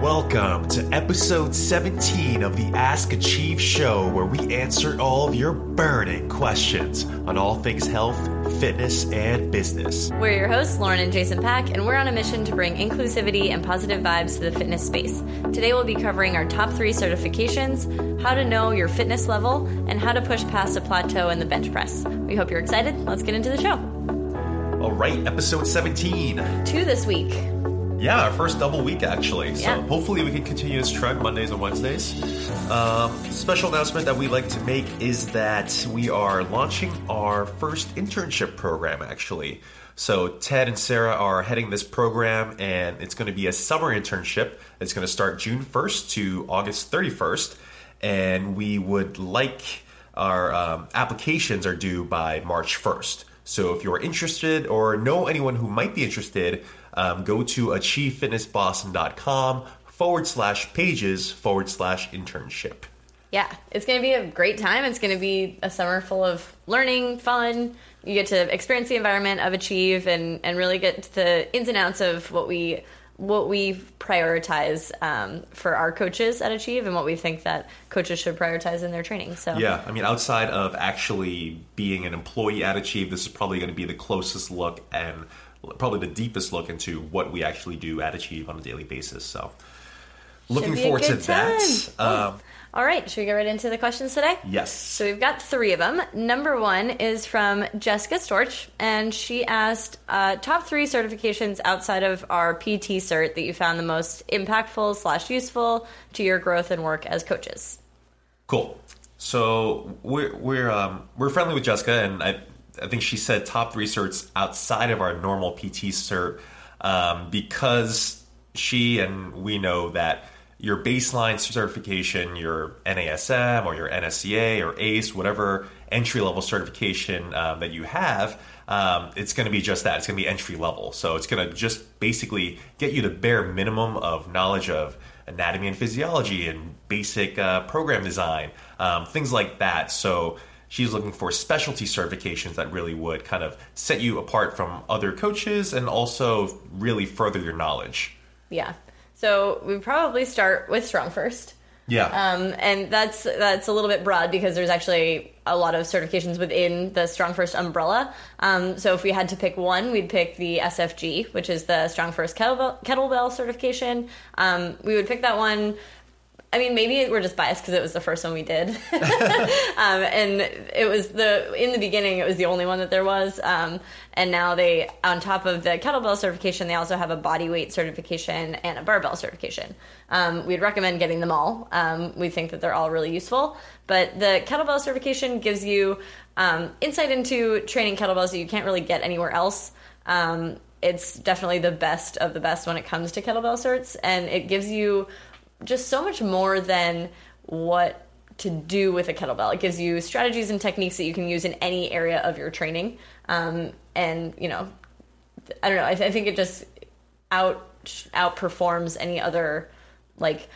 Welcome to episode 17 of the Ask Achieve show, where we answer all of your burning questions on all things health, fitness, and business. We're your hosts, Lauren and Jason Pak, and we're on a mission to bring inclusivity and positive vibes to the fitness space. Today, we'll be covering our top three certifications, how to know your fitness level, and how to push past a plateau in the bench press. We hope you're excited. Let's get into the show. All right, episode 17. Two this week. Yeah, our first double week actually. So Yeah. hopefully we can continue this trend Mondays and Wednesdays. Um, special announcement that we'd like to make is that we are launching our first internship program actually. So Ted and Sarah are heading this program and it's going to be a summer internship. It's going to start June 1st to August 31st. And we would like our um, applications are due by March 1st. So if you're interested or know anyone who might be interested, um, go to achievefitnessboston.com forward slash pages forward slash internship. Yeah, it's going to be a great time. It's going to be a summer full of learning, fun. You get to experience the environment of Achieve and, and really get to the ins and outs of what we what we prioritize um, for our coaches at Achieve and what we think that coaches should prioritize in their training. So Yeah, I mean, outside of actually being an employee at Achieve, this is probably going to be the closest look and probably the deepest look into what we actually do at Achieve on a daily basis. So, looking forward to time. that. Um, All right, should we get right into the questions today? yes. So we've got three of them. Number one is from Jessica Storch, and she asked uh, top three certifications outside of our PT cert that you found the most impactful slash useful to your growth and work as coaches. Cool. So we're we're um, we're friendly with Jessica, and I I think she said top three certs outside of our normal PT cert um, because she and we know that your baseline certification, your NASM or your NSCA or ACE, whatever entry level certification um, that you have, um, it's going to be just that. It's going to be entry level. So it's going to just basically get you the bare minimum of knowledge of anatomy and physiology and basic uh, program design, um, things like that. So she's looking for specialty certifications that really would kind of set you apart from other coaches and also really further your knowledge. Yeah. So we probably start with strong first. Yeah. Um, and that's that's a little bit broad because there's actually a lot of certifications within the Strong First umbrella. Um, so if we had to pick one, we'd pick the SFG, which is the Strong First kettlebell, kettlebell certification. Um, we would pick that one. I mean, maybe we're just biased because it was the first one we did, um, and it was the in the beginning it was the only one that there was, um, and now they on top of the kettlebell certification they also have a body weight certification and a barbell certification. Um, we'd recommend getting them all. Um, we think that they're all really useful, but the kettlebell certification gives you um, insight into training kettlebells that you can't really get anywhere else. Um, it's definitely the best of the best when it comes to kettlebell certs, and it gives you just so much more than what to do with a kettlebell. It gives you strategies and techniques that you can use in any area of your training. Um, and you know, I don't know. I, th- I think it just out outperforms any other like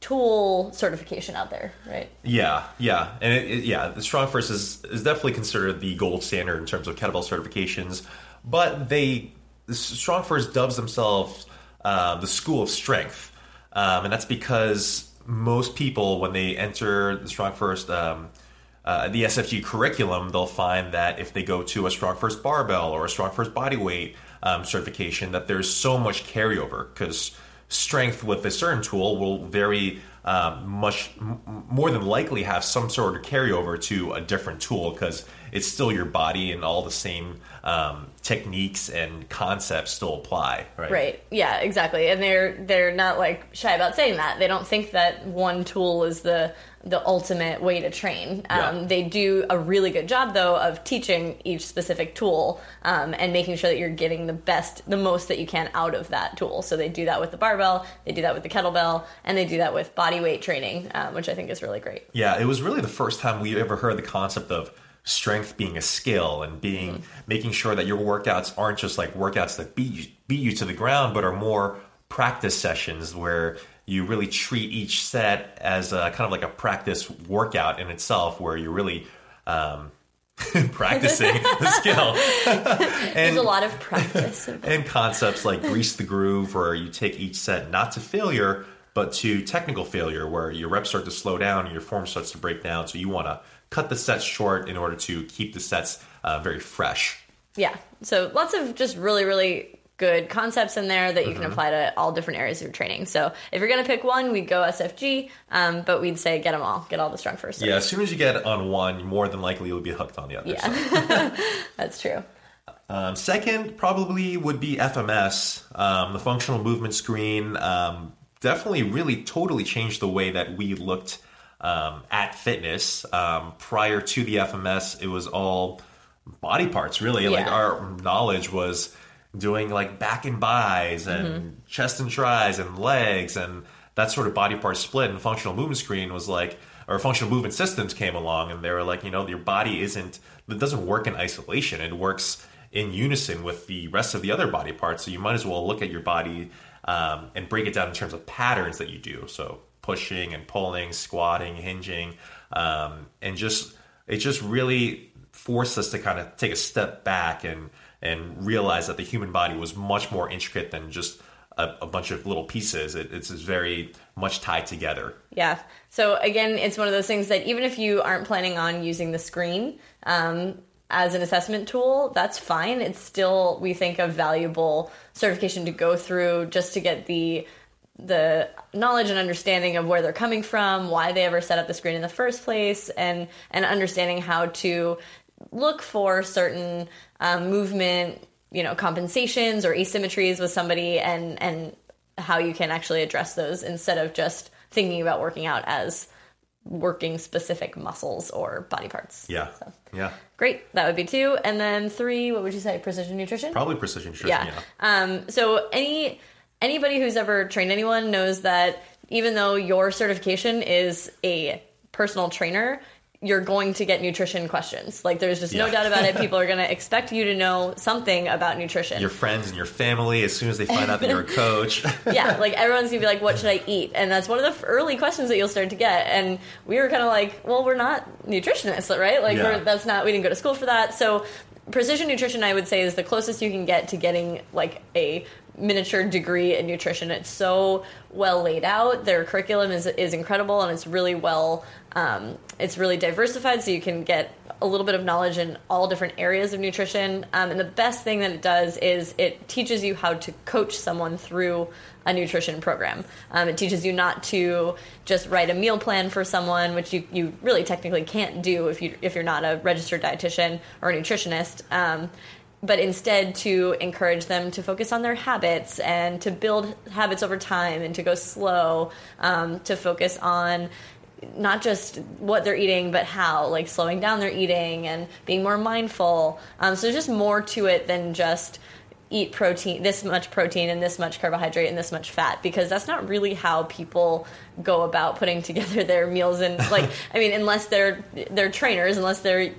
tool certification out there, right? Yeah, yeah, and it, it- yeah, the Strong First is is definitely considered the gold standard in terms of kettlebell certifications, but they the Strong First dubs themselves uh, the School of Strength, um, and that's because most people when they enter the Strong First. Um, uh, the SFG curriculum, they'll find that if they go to a Strong First barbell or a Strong First body weight um, certification, that there's so much carryover because strength with a certain tool will very um, much m- more than likely have some sort of carryover to a different tool because it's still your body and all the same um, techniques and concepts still apply. Right. Right. Yeah, exactly. And they're they're not like shy about saying that. They don't think that one tool is the the ultimate way to train. Um, Yeah. They do a really good job though of teaching each specific tool um, and making sure that you're getting the best, the most that you can out of that tool. So they do that with the barbell, they do that with the kettlebell, and they do that with body weight training, um, which I think is really great. Yeah, it was really the first time we ever heard the concept of strength being a skill and being making sure that your workouts aren't just like workouts that beat you, beat you to the ground, but are more practice sessions where you really treat each set as a kind of like a practice workout in itself, where you're really um, practicing the skill. and, There's a lot of practice. and concepts like grease the groove, where you take each set not to failure, but to technical failure where your reps start to slow down and your form starts to break down. So you want to cut the sets short in order to keep the sets uh, very fresh. Yeah. So lots of just really, really good concepts in there that you Mm-hmm. can apply to all different areas of your training. So if you're going to pick one, we'd go SFG, um, but we'd say get them all, get all the strong first. Yeah, as soon as you get on one, more than likely you'll be hooked on the other. So. Yeah. That's true. Um, second, probably would be FMS, um, the functional movement screen. Um, definitely, really, totally changed the way that we looked um, at fitness. Um, prior to the FMS, it was all body parts. Really, like our knowledge was doing like back and bis and chest and tris and legs and that sort of body part split. And functional movement screen was like, or functional movement systems came along and they were like, you know, your body isn't, it doesn't work in isolation. It works in unison with the rest of the other body parts. So you might as well look at your body um, and break it down in terms of patterns that you do. So pushing and pulling, squatting, hinging, um, and just it just really forced us to kind of take a step back and and realize that the human body was much more intricate than just a, a bunch of little pieces. It, it's very much tied together. Yeah. So again, it's one of those things that even if you aren't planning on using the screen um, as an assessment tool, that's fine. It's still we think a valuable certification to go through just to get the the knowledge and understanding of where they're coming from, why they ever set up the screen in the first place, and and understanding how to look for certain um, movement, you know, compensations or asymmetries with somebody, and and how you can actually address those instead of just thinking about working out as working specific muscles or body parts. Yeah, So, yeah, great. That would be two, and then three. What would you say? Precision nutrition. probably precision nutrition. Yeah. Yeah, Um, so any anybody who's ever trained anyone knows that even though your certification is a personal trainer, you're going to get nutrition questions. Like there's just no doubt about it. People are going to expect you to know something about nutrition. your friends and your family as soon as they find out that you're a coach. yeah, like everyone's gonna be like, "What should I eat?" And that's one of the early questions that you'll start to get. And we were kind of like, "Well, we're not nutritionists, right? Like, Yeah. we're, that's not. We didn't go to school for that." So, precision nutrition, I would say, is the closest you can get to getting like a miniature degree in nutrition. It's so well laid out. Their curriculum is is incredible, and it's really well. Um, it's really diversified, so you can get a little bit of knowledge in all different areas of nutrition. Um, and the best thing that it does is it teaches you how to coach someone through a nutrition program. Um, it teaches you not to just write a meal plan for someone, which you, you really technically can't do if you if you're not a registered dietitian or a nutritionist. Um, but instead to encourage them to focus on their habits and to build habits over time and to go slow, um, to focus on not just what they're eating, but how, like slowing down their eating and being more mindful. Um, so there's just more to it than just eat protein, this much protein and this much carbohydrate and this much fat, because that's not really how people go about putting together their meals. And like, I mean, unless they're they're trainers, unless they're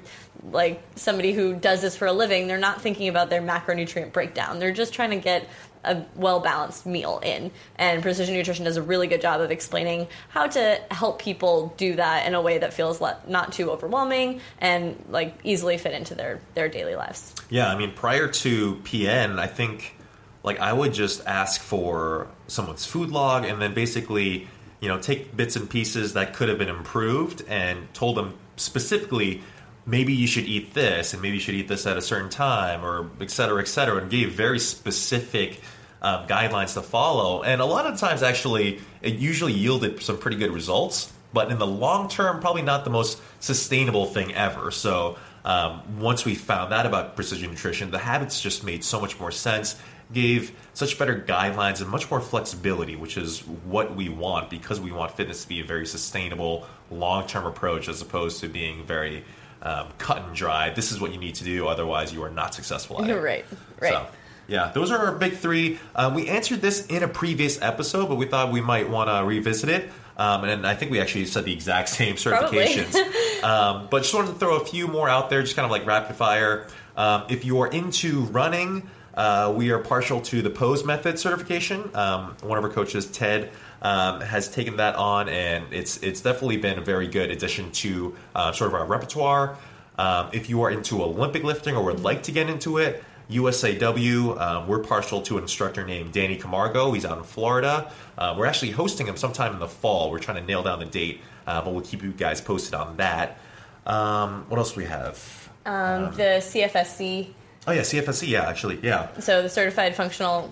like somebody who does this for a living, they're not thinking about their macronutrient breakdown. They're just trying to get a well balanced meal in. And precision nutrition does a really good job of explaining how to help people do that in a way that feels le- not too overwhelming and like easily fit into their their daily lives. Yeah, I mean, prior to PN, I think like I would just ask for someone's food log and then basically, you know, take bits and pieces that could have been improved and told them specifically maybe you should eat this and maybe you should eat this at a certain time or et cetera, et cetera, and gave very specific um, guidelines to follow. And a lot of times, actually, it usually yielded some pretty good results. But in the long term, probably not the most sustainable thing ever. So um, once we found out about precision nutrition, the habits just made so much more sense, gave such better guidelines and much more flexibility, which is what we want because we want fitness to be a very sustainable, long term approach as opposed to being very um, cut and dry. This is what you need to do, otherwise, you are not successful at it. You're right. Right. So, yeah, those are our big three. Uh, we answered this in a previous episode, but we thought we might want to revisit it. Um, and I think we actually said the exact same certifications. um, but just wanted to throw a few more out there, just kind of like rapid fire. Um, if you are into running, uh, we are partial to the pose method certification. Um, one of our coaches, Ted, um, has taken that on, and it's it's definitely been a very good addition to uh, sort of our repertoire. Um, if you are into Olympic lifting or would like to get into it, USAW. Um, we're partial to an instructor named Danny Camargo. He's out in Florida. Uh, we're actually hosting him sometime in the fall. We're trying to nail down the date, uh, but we'll keep you guys posted on that. Um, what else do we have? Um, the CFSC, Oh yeah, CFSC. Yeah, actually, yeah. so the Certified Functional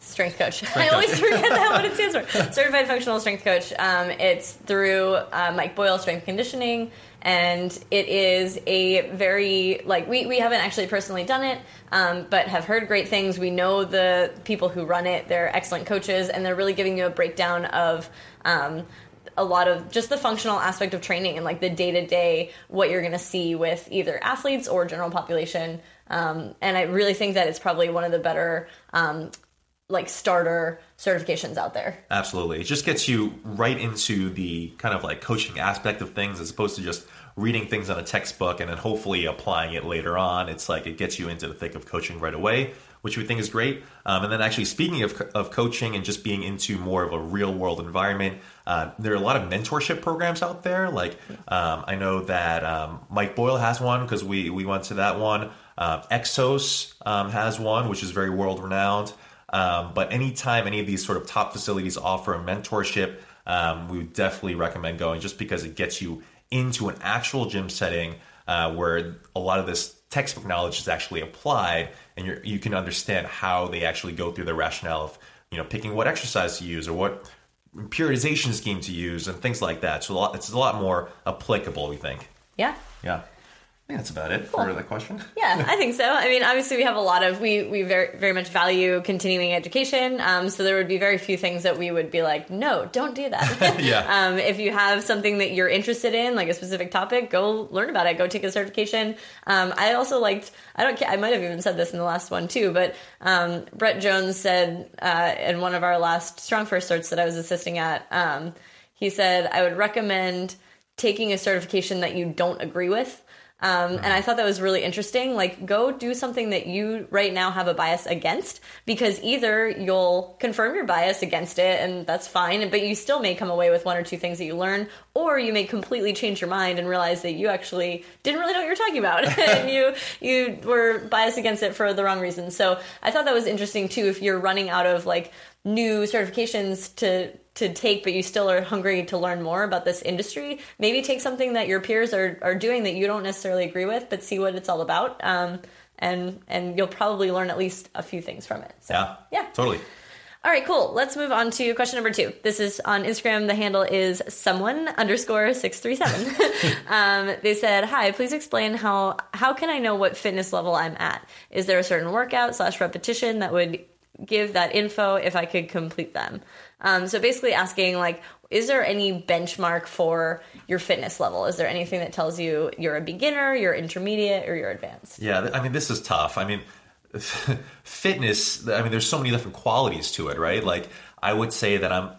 Strength Coach. I coach. always forget that what it stands for. Certified Functional Strength Coach. Um, it's through uh, Mike Boyle Strength Conditioning, and it is a very like we we haven't actually personally done it, um, but have heard great things. We know the people who run it; they're excellent coaches, and they're really giving you a breakdown of. Um, a lot of just the functional aspect of training and like the day to day what you're going to see with either athletes or general population. Um, and I really think that it's probably one of the better um, like starter certifications out there. Absolutely. It just gets you right into the kind of like coaching aspect of things as opposed to just reading things on a textbook and then hopefully applying it later on. It's like it gets you into the thick of coaching right away, which we think is great. Um, and then actually speaking of, of coaching and just being into more of a real world environment, uh, there are a lot of mentorship programs out there. Like um, I know that um, Mike Boyle has one because we, we went to that one. Um, Exos um, has one, which is very world renowned. Um, but anytime any of these sort of top facilities offer a mentorship, we would definitely recommend going just because it gets you into an actual gym setting uh, where a lot of this textbook knowledge is actually applied and you you can understand how they actually go through the rationale of you know picking what exercise to use or what periodization scheme to use and things like that. So a lot, it's a lot more applicable, we think. Yeah. Yeah. I think that's about it for the question. Yeah, I think so. I mean, obviously, we have a lot of we we very very much value continuing education. Um, so there would be very few things that we would be like, no, don't do that. Yeah. um, if you have something that you're interested in, like a specific topic, go learn about it. Go take a certification. Um, I also liked. I don't. I might have even said this in the last one too, but um, Brett Jones said uh, in one of our last Strong First certs that I was assisting at. Um, he said I would recommend taking a certification that you don't agree with. Um, and I thought that was really interesting. Like, go do something that you right now have a bias against, because either you'll confirm your bias against it, and that's fine, but you still may come away with one or two things that you learn, or you may completely change your mind and realize that you actually didn't really know what you were talking about, and you you were biased against it for the wrong reasons. So I thought that was interesting too. If you're running out of like new certifications to to take, but you still are hungry to learn more about this industry, maybe take something that your peers are, are doing that you don't necessarily agree with, but see what it's all about. Um, and and you'll probably learn at least a few things from it. So, Yeah. yeah. Totally. All right, cool. Let's move on to question number two. This is on Instagram. The handle is someone underscore six three seven. um, they said, "Hi, please explain how how can I know what fitness level I'm at? Is there a certain workout slash repetition that would give that info if I could complete them?" Um, so basically, asking like, is there any benchmark for your fitness level? Is there anything that tells you you're a beginner, you're intermediate, or you're advanced? Yeah, I mean, this is tough. I mean, fitness, I mean, there's so many different qualities to it, right? Like, I would say that I'm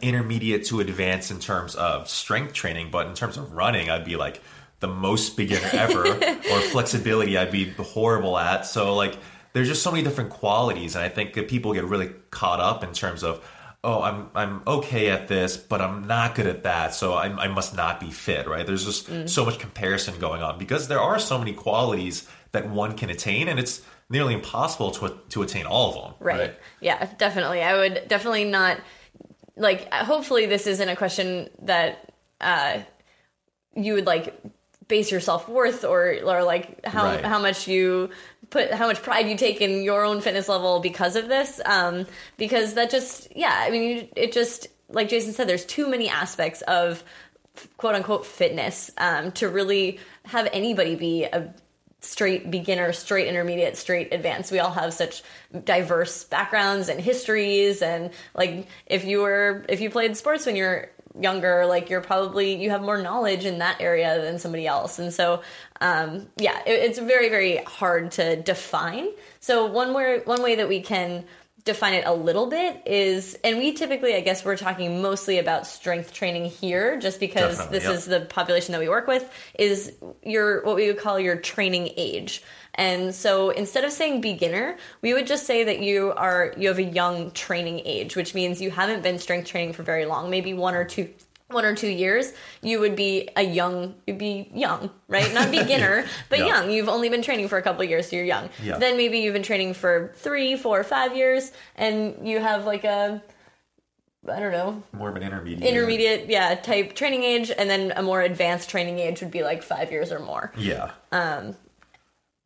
intermediate to advanced in terms of strength training, but in terms of running, I'd be like the most beginner ever, or flexibility, I'd be horrible at. So, like, there's just so many different qualities, and I think that people get really caught up in terms of, oh, I'm I'm okay at this, but I'm not good at that, so I, I must not be fit, right? There's just so much comparison going on because there are so many qualities that one can attain, and it's nearly impossible to to attain all of them, Right. Yeah, definitely. I would definitely not like hopefully this isn't a question that uh you would like base your self-worth or or like how Right. how much you put how much pride you take in your own fitness level because of this um because that just yeah i mean you- it just like jason said there's too many aspects of quote unquote fitness um to really have anybody be a straight beginner, straight intermediate, straight advanced. We all have such diverse backgrounds and histories and like if you were if you played sports when you're younger like you're probably you have more knowledge in that area than somebody else. And so um yeah it, it's very very hard to define. So one way one way that we can define it a little bit is and we typically i guess we're talking mostly about strength training here just because Definitely, this yep. is the population that we work with is your what we would call your training age and so instead of saying beginner we would just say that you are you have a young training age which means you haven't been strength training for very long maybe one or two one or two years, you would be a young, you'd be young, right? Not beginner, but Yeah. young. You've only been training for a couple of years, so you're young. Yeah. Then maybe you've been training for three, four, five years, and you have like a, I don't know, More of an intermediate. intermediate, yeah, type training age, and then a more advanced training age would be like five years or more. Yeah. Um,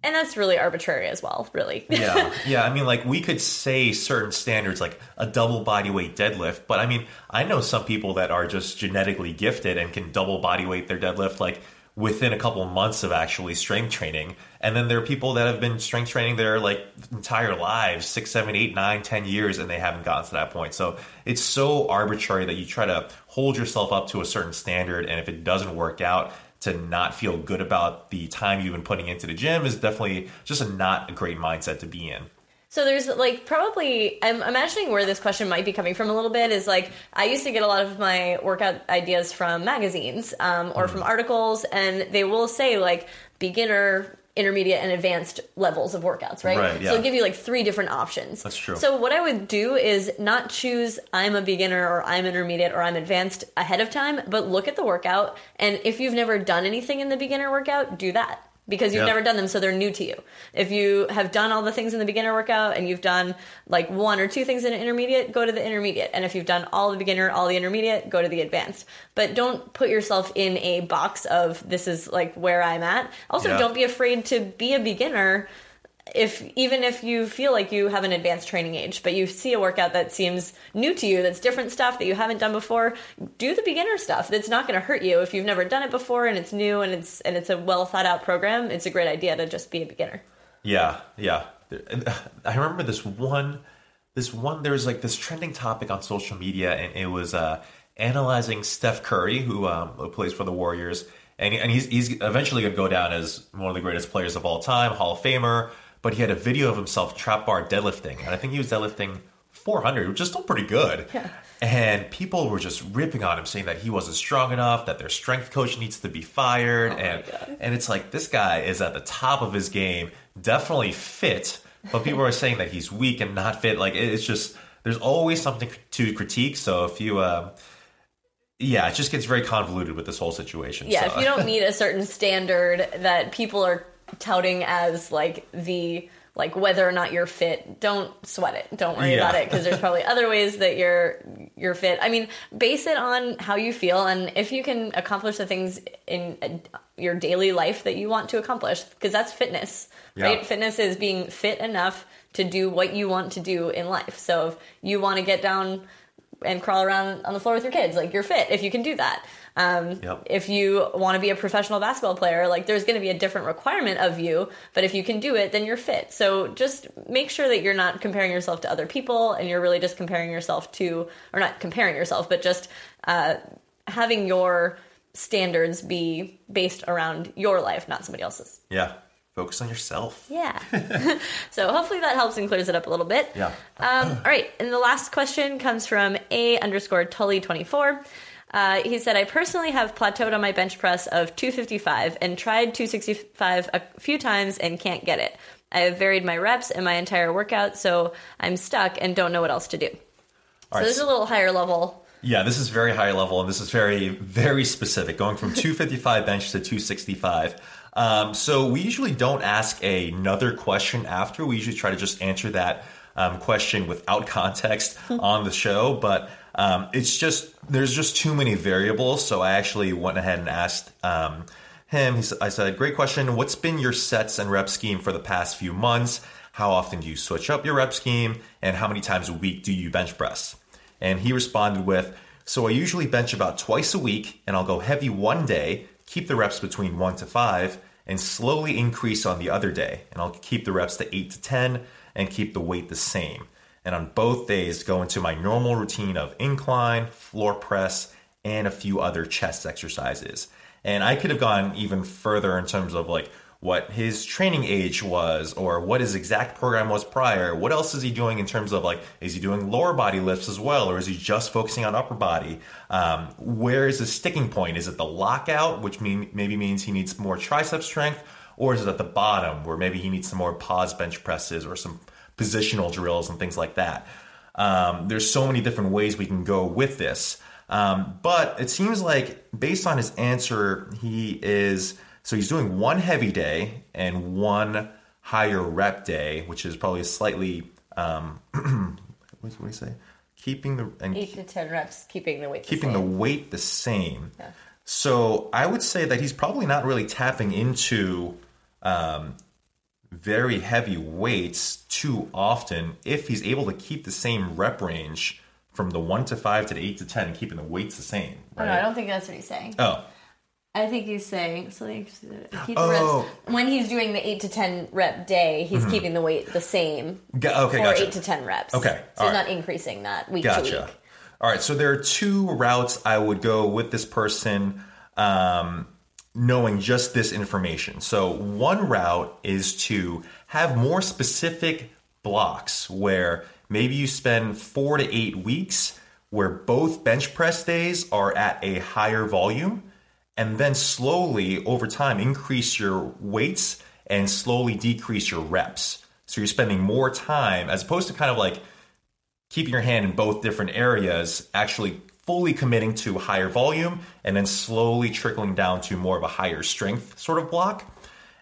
And that's really arbitrary as well, really. yeah, yeah. I mean, like we could say certain standards, like a double body weight deadlift, but I mean, I know some people that are just genetically gifted and can double body weight their deadlift like within a couple months of actually strength training, and then there are people that have been strength training their like entire lives, six, seven, eight, nine, ten years, and they haven't gotten to that point. So it's so arbitrary that you try to hold yourself up to a certain standard, and if it doesn't work out. To not feel good about the time you've been putting into the gym is definitely just a not a great mindset to be in. So there's like probably I'm imagining where this question might be coming from a little bit is like I used to get a lot of my workout ideas from magazines um, or Mm. from articles, and they will say like beginner, intermediate, and advanced levels of workouts, right? Right, So yeah. they'll give you like three different options. That's true. So what I would do is not choose I'm a beginner or I'm intermediate or I'm advanced ahead of time, but look at the workout, and if you've never done anything in the beginner workout, do that because you've never done them so they're new to you. If you have done all the things in the beginner workout and you've done like one or two things in an intermediate go to the intermediate. And if you've done all the beginner all the intermediate go to the advanced. But don't put yourself in a box of this is like where i'm at. Also don't be afraid to be a beginner if even if you feel like you have an advanced training age but you see a workout that seems new to you that's different stuff that you haven't done before do the beginner stuff that's not going to hurt you if you've never done it before and it's new and it's and it's a well thought out program it's a great idea to just be a beginner Yeah, yeah. I remember this one, this one. There was like this trending topic on social media, and it was uh, analyzing Steph Curry, who, um, who plays for the Warriors, and, and he's he's eventually going to go down as one of the greatest players of all time, Hall of Famer. But he had a video of himself trap bar deadlifting, and I think he was deadlifting 400, which is still pretty good. Yeah. And people were just ripping on him, saying that he wasn't strong enough, that their strength coach needs to be fired, and and it's like this guy is at the top of his game, definitely fit, but people are saying that he's weak and not fit. Like it's just there's always something to critique. So if you, um, yeah, it just gets very convoluted with this whole situation. yeah so. if you don't meet a certain standard that people are touting as like the like whether or not you're fit don't sweat it. Don't worry Yeah. about it because there's probably other ways that you're you're fit. I mean base it on how you feel and if you can accomplish the things in uh, your daily life that you want to accomplish because that's fitness right? Fitness is being fit enough to do what you want to do in life. So if you want to get down and crawl around on the floor with your kids like you're fit if you can do that um, Yep. if you want to be a professional basketball player like there's going to be a different requirement of you but if you can do it then you're fit so just make sure that you're not comparing yourself to other people and you're really just comparing yourself to or not comparing yourself but just uh, having your standards be based around your life not somebody else's yeah, focus on yourself. yeah so hopefully that helps and clears it up a little bit Yeah. um, all right, and the last question comes from a underscore Tully twenty four. Uh, he said, "I personally have plateaued on my bench press of 255 and tried 265 a few times and can't get it. I have varied my reps and my entire workout, so I'm stuck and don't know what else to do. All so right, this is a little higher level. Yeah, this is very high level, and this is very, very specific, going from 255 bench to 265. Um, so we usually don't ask another question after. We usually try to just answer that um, question without context on the show, but um, it's just there's just too many variables. So I actually went ahead and asked um, him. He I said, "Great question. What's been your sets and rep scheme for the past few months? How often do you switch up your rep scheme, and how many times a week do you bench press?" And he responded with, So I usually bench about twice a week, and I'll go heavy one day, keep the reps between one to five, and slowly increase on the other day. And I'll keep the reps to eight to 10 and keep the weight the same. And on both days, go into my normal routine of incline, floor press, and a few other chest exercises. And I could have gone even further in terms of like what his training age was or what his exact program was prior. What else is he doing in terms of like, is he doing lower body lifts as well, or is he just focusing on upper body? Um, where is the sticking point? Is it the lockout, which mean, maybe means he needs more tricep strength, or is it at the bottom where maybe he needs some more pause bench presses or some positional drills and things like that? Um, there's so many different ways we can go with this. Um, but it seems like based on his answer, he is so he's doing one heavy day and one higher rep day, which is probably slightly um, what do you say? Keeping the and Eight to ten reps, keeping the weight. the keeping the same. weight the same. Yeah. So I would say that he's probably not really tapping into um, very heavy weights too often if he's able to keep the same rep range from the one to five to the eight to ten keeping the weights the same. Oh, Right? no, I don't think that's what he's saying. oh, I think he's saying so. Like, keep Oh. reps. When he's doing the eight to ten rep day, he's keeping the weight the same okay, for gotcha. eight to ten reps. Okay, so all he's right. not increasing that week to Gotcha. week. All right, so there are two routes I would go with this person um, knowing just this information. So, one route is to have more specific blocks where maybe you spend four to eight weeks where both bench press days are at a higher volume, and then slowly over time increase your weights and slowly decrease your reps. So, you're spending more time as opposed to kind of like keeping your hand in both different areas, actually fully committing to higher volume and then slowly trickling down to more of a higher strength sort of block.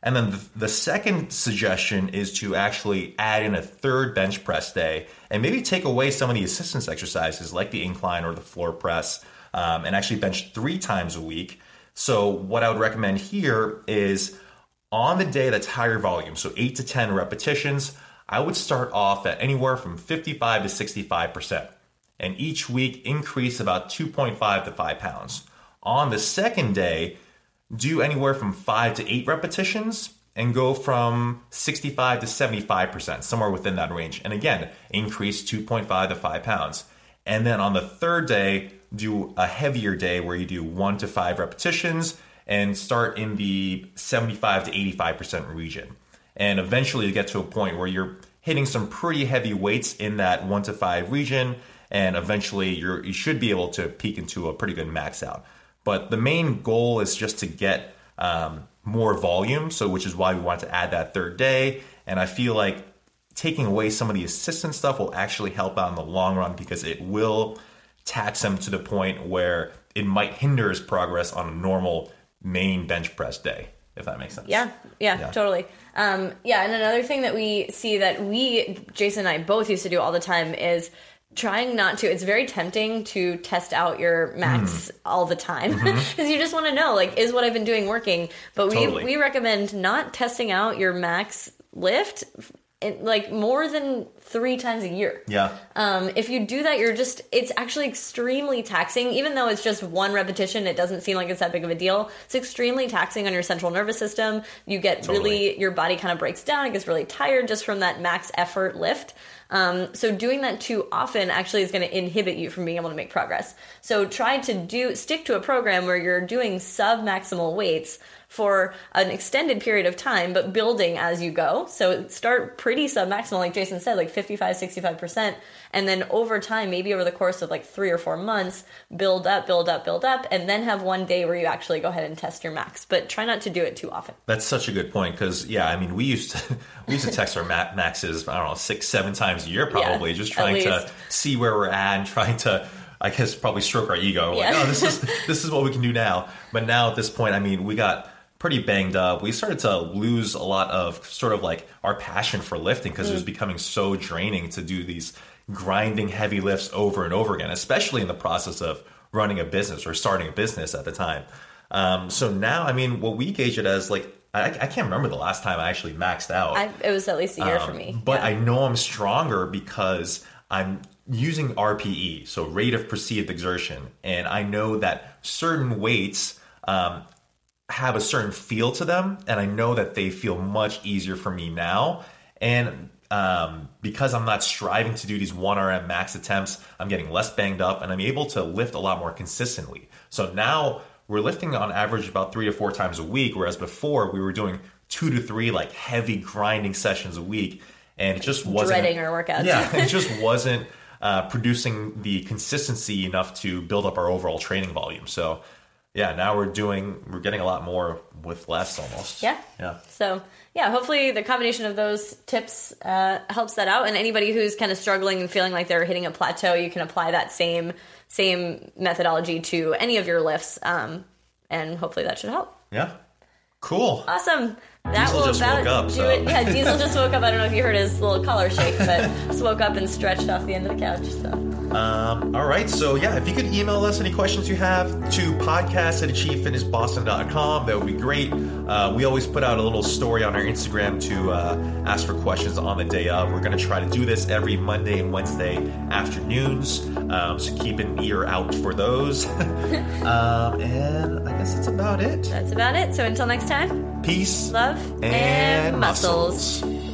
And then the, the second suggestion is to actually add in a third bench press day and maybe take away some of the assistance exercises like the incline or the floor press um, and actually bench three times a week. So, what I would recommend here is on the day that's higher volume, so 8 to 10 repetitions, I would start off at anywhere from 55 to 65%, and each week increase about 2.5 to 5 pounds. On the second day, do anywhere from 5 to 8 repetitions and go from 65 to 75%, somewhere within that range. And again, increase 2.5 to 5 pounds. And then on the third day, do a heavier day where you do 1 to 5 repetitions and start in the 75 to 85% region. And eventually you get to a point where you're hitting some pretty heavy weights in that 1 to 5 region and eventually you're you should be able to peak into a pretty good max out. But the main goal is just to get um, more volume, so which is why we want to add that third day. And I feel like taking away some of the assistant stuff will actually help out in the long run because it will tax him to the point where it might hinder his progress on a normal main bench press day, if that makes sense. Yeah, yeah, Yeah. totally. Um, yeah, and another thing that we see that we, Jason and I both used to do all the time is trying not to. It's very tempting to test out your max Hmm. all the time because you just want to know, like, is what I've been doing working? But we Totally. we recommend not testing out your max lift. in- Like more than three times a year. Yeah. Um, if you do that, you're just, it's actually extremely taxing. Even though it's just one repetition, it doesn't seem like it's that big of a deal. It's extremely taxing on your central nervous system. You get Totally. really, your body kind of breaks down. It gets really tired just from that max effort lift. Um, so doing that too often actually is going to inhibit you from being able to make progress. So try to do, stick to a program where you're doing sub maximal weights for an extended period of time, but building as you go. So start pretty sub maximal, like Jason said, like 55, 65%. And then over time, maybe over the course of like three or four months, build up, build up, build up, and then have one day where you actually go ahead and test your max. But try not to do it too often. That's such a good point because yeah, I mean we used to we used to test our maxes I don't know six seven times a year probably Yeah, just trying to see where we're at and trying to I guess probably stroke our ego like Yeah. oh this is this is what we can do now but now at this point I mean we got pretty banged up we started to lose a lot of sort of like our passion for lifting because it was becoming so draining to do these grinding heavy lifts over and over again especially in the process of running a business or starting a business at the time um, so now I mean what we gauge it as like I, I can't remember the last time I actually maxed out. I, it was at least a year for Um, me. But Yeah. I know I'm stronger because I'm using RPE, so rate of perceived exertion, and I know that certain weights um, have a certain feel to them, and I know that they feel much easier for me now. And um, because I'm not striving to do these one RM max attempts, I'm getting less banged up, and I'm able to lift a lot more consistently. So now we're lifting on average about three to four times a week, whereas before we were doing two to three like heavy grinding sessions a week, and it just wasn't Dreading our workouts. yeah, it just wasn't uh, producing the consistency enough to build up our overall training volume. So, yeah, now we're doing, we're getting a lot more with less almost. Yeah. Yeah. So yeah, hopefully the combination of those tips uh, helps that out. And anybody who's kind of struggling and feeling like they're hitting a plateau, you can apply that same same methodology to any of your lifts, um, and hopefully that should help. Yeah. Cool. Awesome. That Diesel will just about woke up, do so. it. Yeah, Diesel just woke up. I don't know if you heard his little collar shake, but just woke up and stretched off the end of the couch. So Um, all right. So, yeah, if you could email us any questions you have to podcast at achievefitnessboston.com, that would be great. Uh, we always put out a little story on our Instagram to uh, ask for questions on the day of. We're going to try to do this every Monday and Wednesday afternoons. Um, so, keep an ear out for those. um, and I guess that's about it. that's about it. So until next time, Peace love and muscles. muscles.